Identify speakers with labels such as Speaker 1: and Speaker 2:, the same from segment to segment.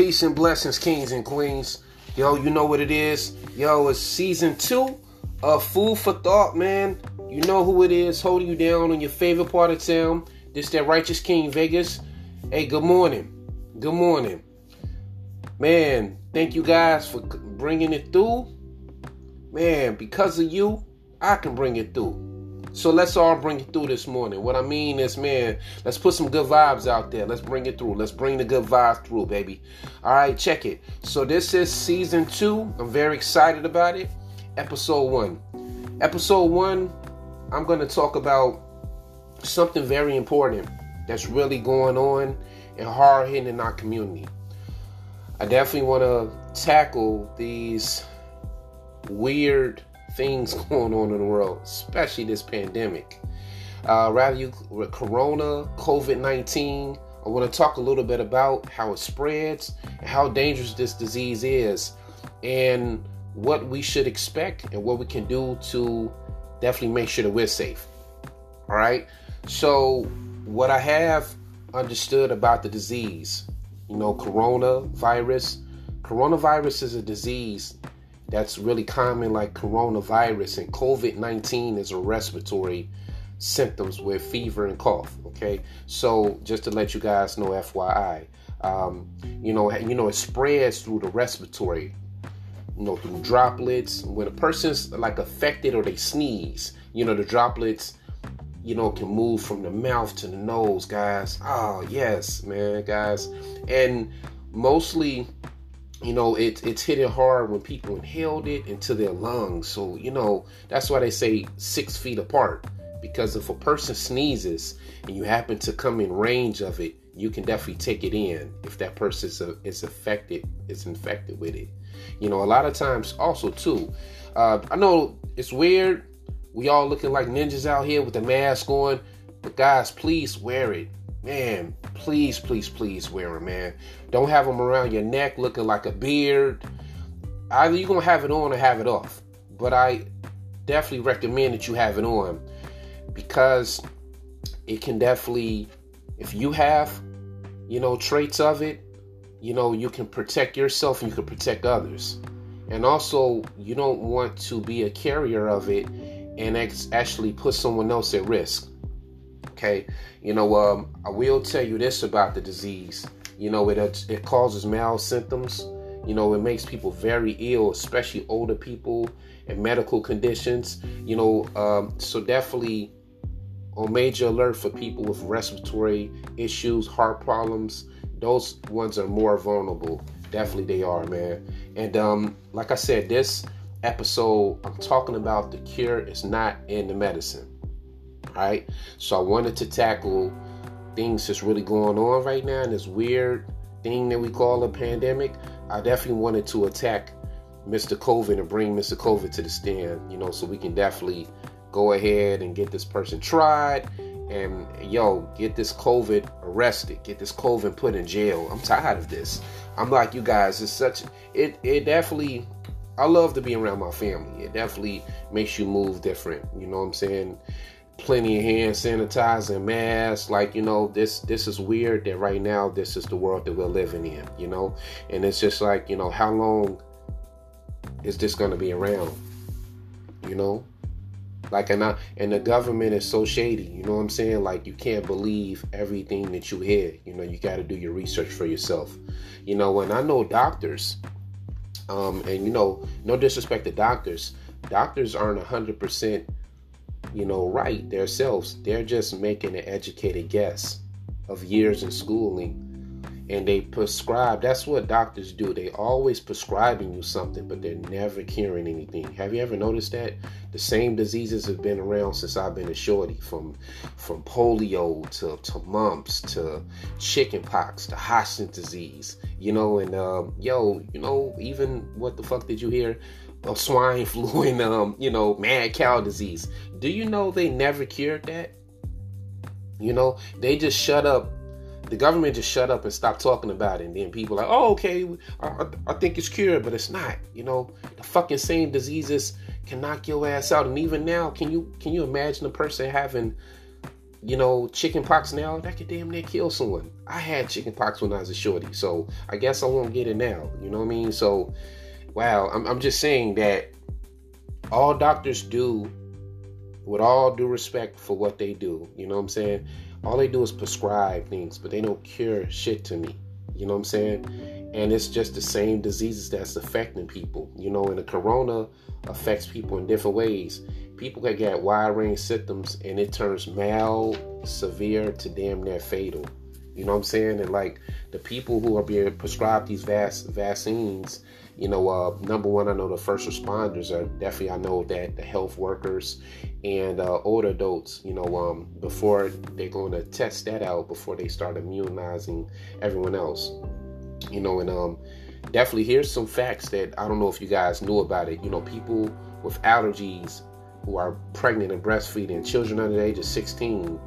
Speaker 1: Peace and blessings, kings and queens. Yo, you know what it is. Yo, it's season two of Food for Thought, man. You know who it is, holding you down on your favorite part of town. This that righteous king Vegas. Hey, good morning. Good morning. Man, thank you guys for bringing it through. Man, because of you, I can bring it through. So let's all bring it through this morning. What I mean is, man, let's put some good vibes out there. Let's bring it through. Let's bring the good vibes through, baby. All right, check it. So this is season two. I'm very excited about it. Episode one. Episode one, I'm going to talk about something very important that's really going on and hard hitting in our community. I definitely want to tackle these weird things going on in the world, especially this pandemic. Uh, rather you Corona, COVID 19. I want to talk a little bit about how it spreads how dangerous this disease is, and what we should expect and what we can do to definitely make sure that we're safe. All right. So, what I have understood about the disease, you know, coronavirus. Coronavirus is a disease that's really common, like coronavirus and COVID 19 is a respiratory symptoms with fever and cough. Okay, so just to let you guys know, FYI, um, you know, you know, it spreads through the respiratory, you know, through droplets. When a person's like affected or they sneeze, you know, the droplets, you know, can move from the mouth to the nose, guys. Oh yes, man, guys, and mostly you know, it, it's hitting hard when people inhaled it into their lungs. So, you know, that's why they say six feet apart. Because if a person sneezes and you happen to come in range of it, you can definitely take it in if that person is, a, is affected, is infected with it. You know, a lot of times also too, uh, I know it's weird. We all looking like ninjas out here with the mask on, but guys, please wear it man, please, please, please wear them, man. Don't have them around your neck looking like a beard. Either you're gonna have it on or have it off. But I definitely recommend that you have it on because it can definitely, if you have, you know, traits of it, you know, you can protect yourself and you can protect others. And also, you don't want to be a carrier of it and actually put someone else at risk. Okay, you know, um, I will tell you this about the disease. You know, it it causes mild symptoms. You know, it makes people very ill, especially older people and medical conditions. You know, um, so definitely on major alert for people with respiratory issues, heart problems. Those ones are more vulnerable. Definitely, they are, man. And um, like I said, this episode, I'm talking about the cure is not in the medicine. Right, So I wanted to tackle things that's really going on right now and this weird thing that we call a pandemic. I definitely wanted to attack Mr. COVID and bring Mr. COVID to the stand, you know, so we can definitely go ahead and get this person tried and yo, get this COVID arrested, get this COVID put in jail. I'm tired of this. I'm like you guys, it's such it it definitely I love to be around my family. It definitely makes you move different. You know what I'm saying? Plenty of hand sanitizer masks like you know this this is weird that right now this is the world that we're living in you know? And it's just like you know how long is this going to be around you know? Like and I, and the government is so shady you know what i'm saying? Like you can't believe everything that you hear you know? You got to do your research for yourself you know? When i know doctors um and you know no disrespect to doctors doctors aren't 100% you know, right themselves. They're just making an educated guess of years in schooling. And they prescribe, that's what doctors do. They always prescribing you something, but they're never curing anything. Have you ever noticed that? The same diseases have been around since I've been a shorty, from from polio to, to mumps to chickenpox to Hodgkin's disease. You know, and um, yo, you know, even what the fuck did you hear? Of swine flu and um, you know, mad cow disease. Do you know they never cured that? You know, they just shut up. The government just shut up and stopped talking about it. And then people like, oh, okay, I, I think it's cured, but it's not. You know, the fucking same diseases can knock your ass out. And even now, can you can you imagine a person having you know, chicken pox now, that could damn near kill someone. I had chicken pox when I was a shorty, so I guess I won't get it now. You know what I mean? So, wow, I'm, I'm just saying that all doctors do, with all due respect for what they do, you know what I'm saying? All they do is prescribe things, but they don't cure shit to me. You know what I'm saying? And it's just the same diseases that's affecting people. You know, and the corona affects people in different ways people can get wide range symptoms and it turns mild, severe to damn near fatal. You know what I'm saying? And like the people who are being prescribed these vas- vaccines, you know, uh, number one, I know the first responders are definitely, I know that the health workers and uh, older adults, you know, um, before they're going to test that out before they start immunizing everyone else. You know, and um, definitely here's some facts that I don't know if you guys knew about it. You know, people with allergies who are pregnant and breastfeeding, children under the age of 16,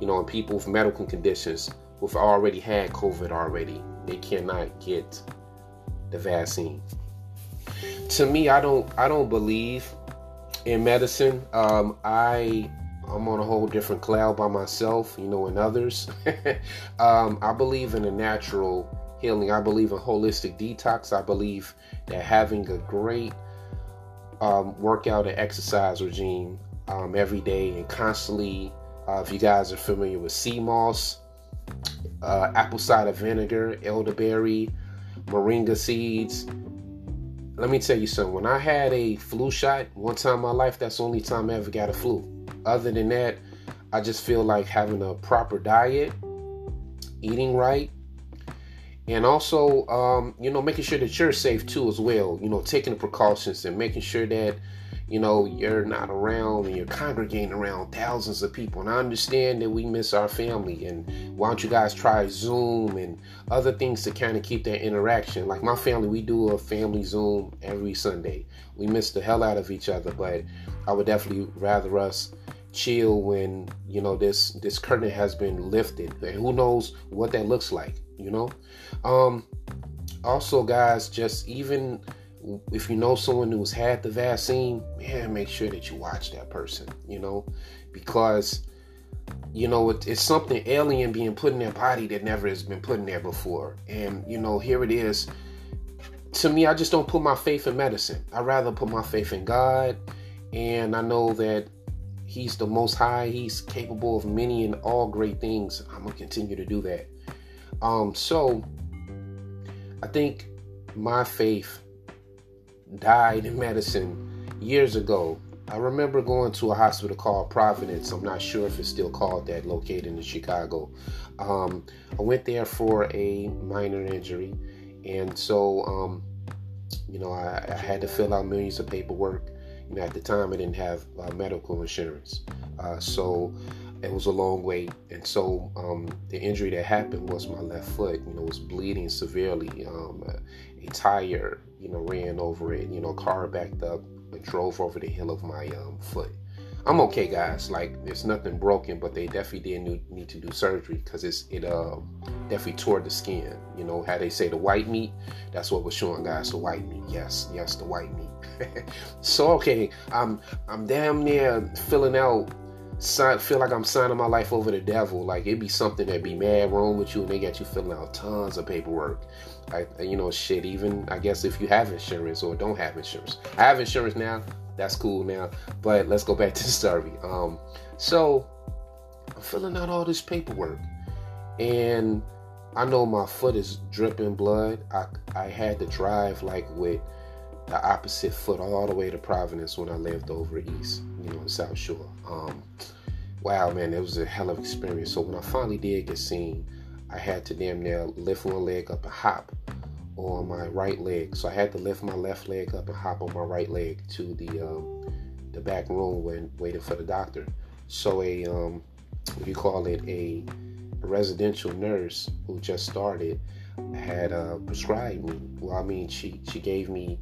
Speaker 1: you know, and people with medical conditions who've already had COVID already, they cannot get the vaccine. To me, I don't I don't believe in medicine. Um, I I'm on a whole different cloud by myself, you know, and others. um, I believe in a natural healing. I believe in holistic detox. I believe that having a great um, workout and exercise regime um, every day and constantly. Uh, if you guys are familiar with moss, uh, apple cider vinegar, elderberry, moringa seeds. Let me tell you something. When I had a flu shot one time in my life, that's the only time I ever got a flu. Other than that, I just feel like having a proper diet, eating right, and also um, you know making sure that you're safe too as well you know taking the precautions and making sure that you know you're not around and you're congregating around thousands of people. And i understand that we miss our family. And why don't you guys try zoom and other things to kind of keep that interaction? Like my family we do a family zoom every sunday. We miss the hell out of each other but i would definitely rather us chill when you know this this curtain has been lifted. And who knows what that looks like you know? Um also guys just even if you know someone who's had the vaccine man make sure that you watch that person you know? Because you know it, it's something alien being put in their body that never has been put in there before. And you know here it is. To me i just don't put my faith in medicine. I rather put my faith in god. And i know that he's the most high. He's capable of many and all great things. I'm gonna continue to do that. Um, so I think my faith died in medicine years ago. I remember going to a hospital called Providence. I'm not sure if it's still called that, located in Chicago. Um, I went there for a minor injury, and so um, you know I, I, had to fill out millions of paperwork. You know, at the time I didn't have uh, medical insurance, uh, so it was a long wait, and so um, the injury that happened was my left foot. You know, was bleeding severely. Um, a, a, tire, you know, ran over it. You know, car backed up and drove over the heel of my um, foot. I'm okay, guys. Like, there's nothing broken, but they definitely did need to do surgery because it's it uh, definitely tore the skin. You know how they say the white meat. That's what was showing, guys. The white meat. Yes, yes, the white meat. so okay, I'm I'm damn near filling out sign, feel like I'm signing my life over the devil. Like it'd be something that'd be mad wrong with you, and they got you filling out tons of paperwork. I, you know, shit. Even I guess if you have insurance or don't have insurance, I have insurance now. That's cool now. But let's go back to the story. Um, so I'm filling out all this paperwork, and I know my foot is dripping blood. I I had to drive like with the opposite foot all the way to Providence when I lived over east, you know, South Shore. Um, wow, man, it was a hell of experience. So when I finally did get seen, I had to damn near lift one leg up and hop on my right leg. So I had to lift my left leg up and hop on my right leg to the um, the back room when waiting for the doctor. So a um, what do you call it? A, a residential nurse who just started had uh, prescribed me. Well, I mean, she she gave me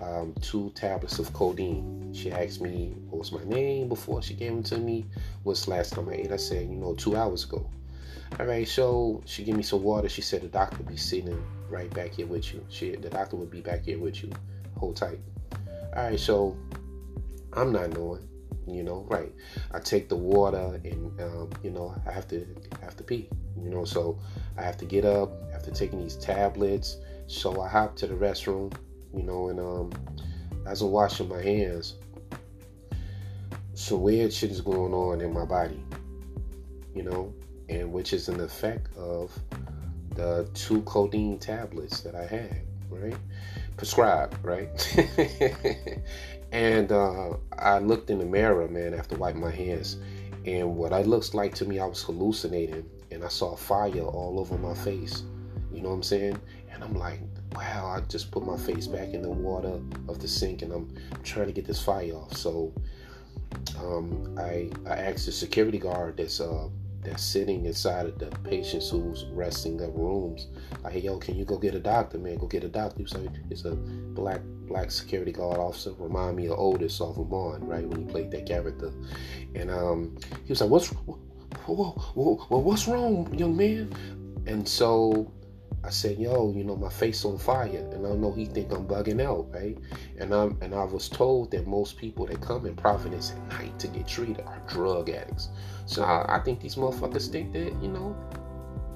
Speaker 1: um, two tablets of codeine. She asked me what was my name before she gave them to me. What's the last time I ate? I said, you know, two hours ago. All right, so she gave me some water. She said the doctor be sitting right back here with you. She, the doctor would be back here with you. Hold tight. All right, so I'm not knowing. You know, right? I take the water, and um, you know, I have to have to pee. You know, so I have to get up after taking these tablets. So I hop to the restroom. You know, and um, as I'm washing my hands, some weird shit is going on in my body. You know, and which is an effect of the two codeine tablets that I had, right? Prescribed, right? and uh, I looked in the mirror, man, after wiping my hands, and what I looks like to me, I was hallucinating, and I saw fire all over my face. You know what I'm saying? And I'm like, wow, I just put my face back in the water of the sink, and I'm trying to get this fire off. So um, I I asked the security guard that's uh, that's sitting inside of the patients who's resting their rooms. Like, hey, yo, can you go get a doctor, man? Go get a doctor. So it's a black black security guard officer. Remind me of Otis off of Bond, right? When he played that character. And um, he was like, what's whoa, whoa, whoa, what's wrong, young man? And so I said, yo, you know, my face on fire. And I know he think I'm bugging out, right? And I'm and I was told that most people that come in Providence at night to get treated are drug addicts. So I, I think these motherfuckers think that, you know,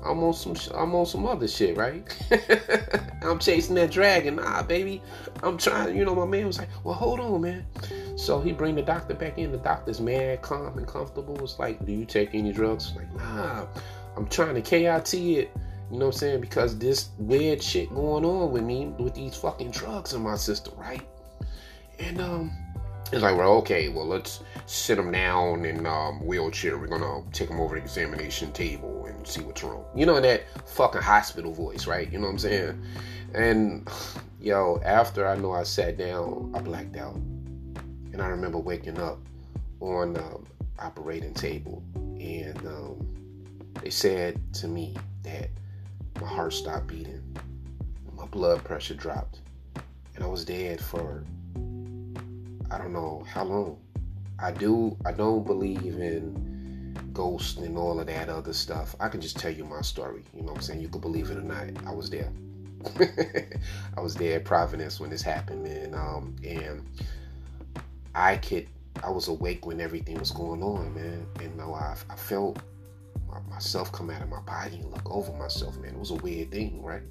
Speaker 1: I'm on some I'm on some other shit, right? I'm chasing that dragon. Nah, baby. I'm trying, you know, my man was like, Well, hold on, man. So he bring the doctor back in. The doctor's mad, calm, and comfortable. It's like, Do you take any drugs? Like, nah. I'm trying to KIT it you know what I'm saying? Because this weird shit going on with me with these fucking drugs in my system, right? And um, it's like, well, okay, well, let's sit him down in um, wheelchair. We're gonna take him over to the examination table and see what's wrong. You know that fucking hospital voice, right? You know what I'm saying? And yo, after I know I sat down, I blacked out, and I remember waking up on um, operating table, and um, they said to me that my heart stopped beating, my blood pressure dropped, and I was dead for I don't know how long. I do I don't believe in ghosts and all of that other stuff. I can just tell you my story. You know what I'm saying? You could believe it or not. I was there. I was there at Providence when this happened, man. Um, and I could I was awake when everything was going on, man. And you know, I, I felt myself come out of my body and look over myself, man. It was a weird thing, right?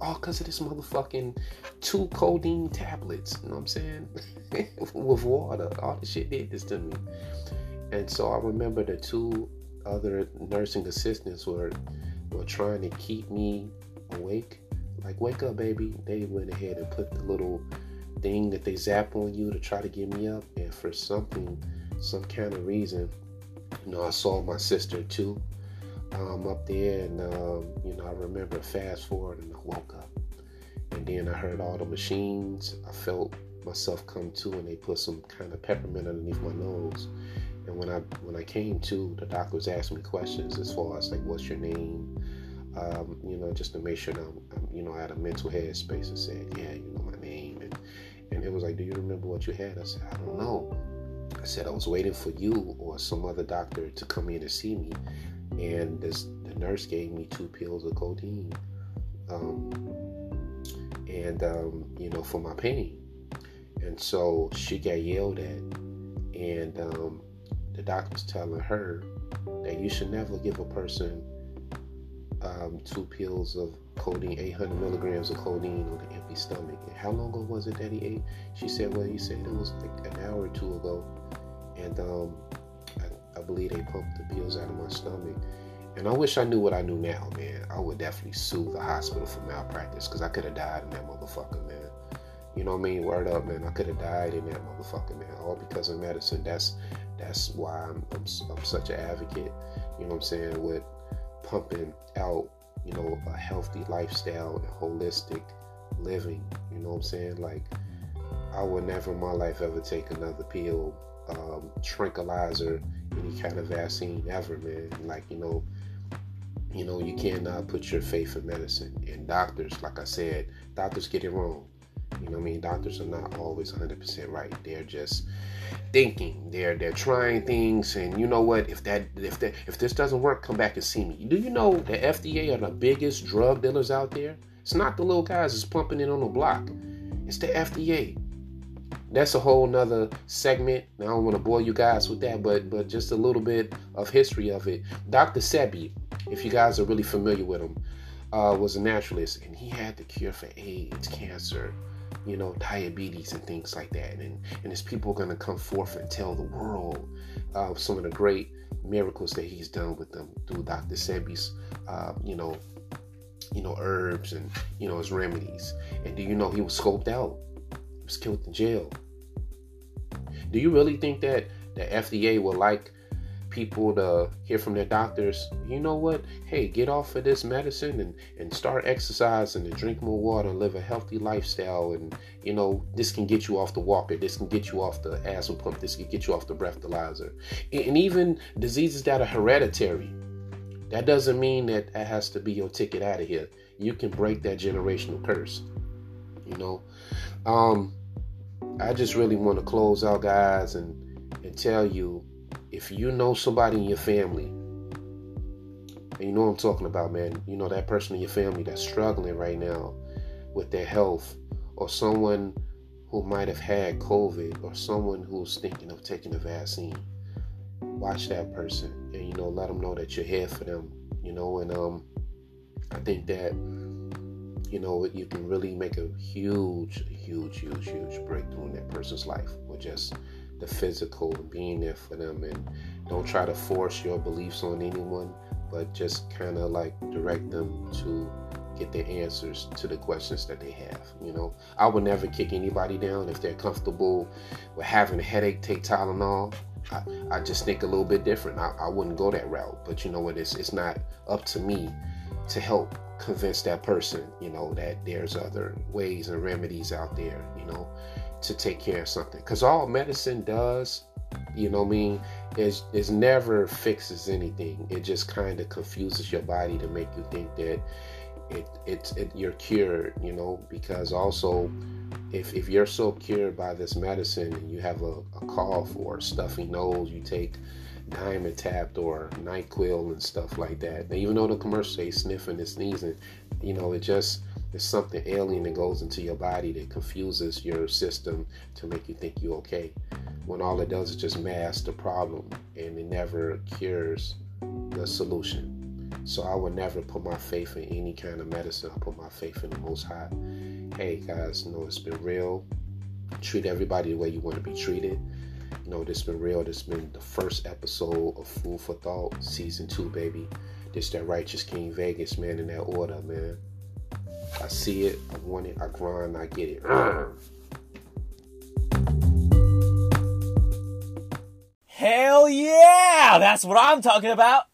Speaker 1: All because of this motherfucking two codeine tablets, you know what I'm saying? With water. All this shit did this to me. And so I remember the two other nursing assistants were were trying to keep me awake. Like, wake up, baby. They went ahead and put the little thing that they zap on you to try to get me up. And for something, some kind of reason, you know, I saw my sister too um, up there, and um, you know, I remember fast forward, and I woke up, and then I heard all the machines. I felt myself come to, and they put some kind of peppermint underneath my nose. And when I when I came to, the doctor was asking me questions as far as like, "What's your name?" Um, you know, just to make sure I'm, I'm, you know, I had a mental headspace and said, "Yeah, you know my name," and and it was like, "Do you remember what you had?" I said, "I don't know." I said I was waiting for you or some other doctor to come in and see me and this the nurse gave me two pills of codeine, um, and um, you know for my pain, and so she got yelled at, and um, the doctor's telling her that you should never give a person um, two pills of codeine, 800 milligrams of codeine on an empty stomach. And how long ago was it that he ate? She said, well, he said it was like an hour or two ago, and um, I believe they pumped the pills out of my stomach. And I wish I knew what I knew now, man. I would definitely sue the hospital for malpractice because I could have died in that motherfucker, man. You know what I mean? Word up, man. I could have died in that motherfucker, man. All because of medicine. That's that's why I'm, I'm, I'm such an advocate. You know what I'm saying? With pumping out, you know, a healthy lifestyle and holistic living. You know what I'm saying? Like, I would never in my life ever take another pill, um, tranquilizer, any kind of vaccine ever, man. Like, you know, you know, you cannot put your faith in medicine. And doctors, like I said, doctors get it wrong. You know what I mean? Doctors are not always 100% right. They're just thinking. They're they're trying things and you know what? If that if that if this doesn't work, come back and see me. Do you know the FDA are the biggest drug dealers out there? It's not the little guys that's pumping it on the block. It's the FDA. That's a whole nother segment. I don't want to bore you guys with that, but but just a little bit of history of it. Dr. Sebi, if you guys are really familiar with him, uh, was a naturalist, and he had the cure for AIDS, cancer, you know, diabetes, and things like that. And and his people are going to come forth and tell the world uh, some of the great miracles that he's done with them through Dr. Sebi's, uh, you know, you know, herbs and you know his remedies. And do you know he was scoped out? Was killed in jail. Do you really think that the FDA will like people to hear from their doctors, you know what? Hey, get off of this medicine and, and start exercising and drink more water and live a healthy lifestyle. And, you know, this can get you off the walker. This can get you off the asthma pump. This can get you off the breathalyzer. And even diseases that are hereditary. That doesn't mean that that has to be your ticket out of here. You can break that generational curse. You know, um, I just really want to close out, guys, and and tell you if you know somebody in your family, and you know what I'm talking about, man, you know that person in your family that's struggling right now with their health, or someone who might have had COVID, or someone who's thinking of taking a vaccine, watch that person and you know let them know that you're here for them, you know, and um, I think that you know you can really make a huge, huge, huge, huge breakthrough in that person's life with just the physical being there for them and don't try to force your beliefs on anyone but just kind of like direct them to get the answers to the questions that they have you know? I would never kick anybody down if they're comfortable with having a headache take tylenol. I, I just think a little bit different. I, I wouldn't go that route but you know what? It's, it's not up to me to help convince that person you know that there's other ways and remedies out there you know to take care of something. Because all medicine does you know I mean is is never fixes anything. It just kind of confuses your body to make you think that it it's it, you're cured you know because also if if you're so cured by this medicine and you have a, a cough or a stuffy nose you take Dimetapp or NyQuil and stuff like that. even though the commercials say sniffing and sneezing, you know, it just it's something alien that goes into your body that confuses your system to make you think you're okay. When all it does is just mask the problem and it never cures the solution. So I would never put my faith in any kind of medicine. I put my faith in the Most High. Hey guys, you know it's been real. Treat everybody the way you want to be treated. Know this been real. This been the first episode of Food for Thought, season two, baby. This that righteous King Vegas, man, in that order, man. I see it, I want it, I grind, I get it.
Speaker 2: Hell yeah! That's what I'm talking about.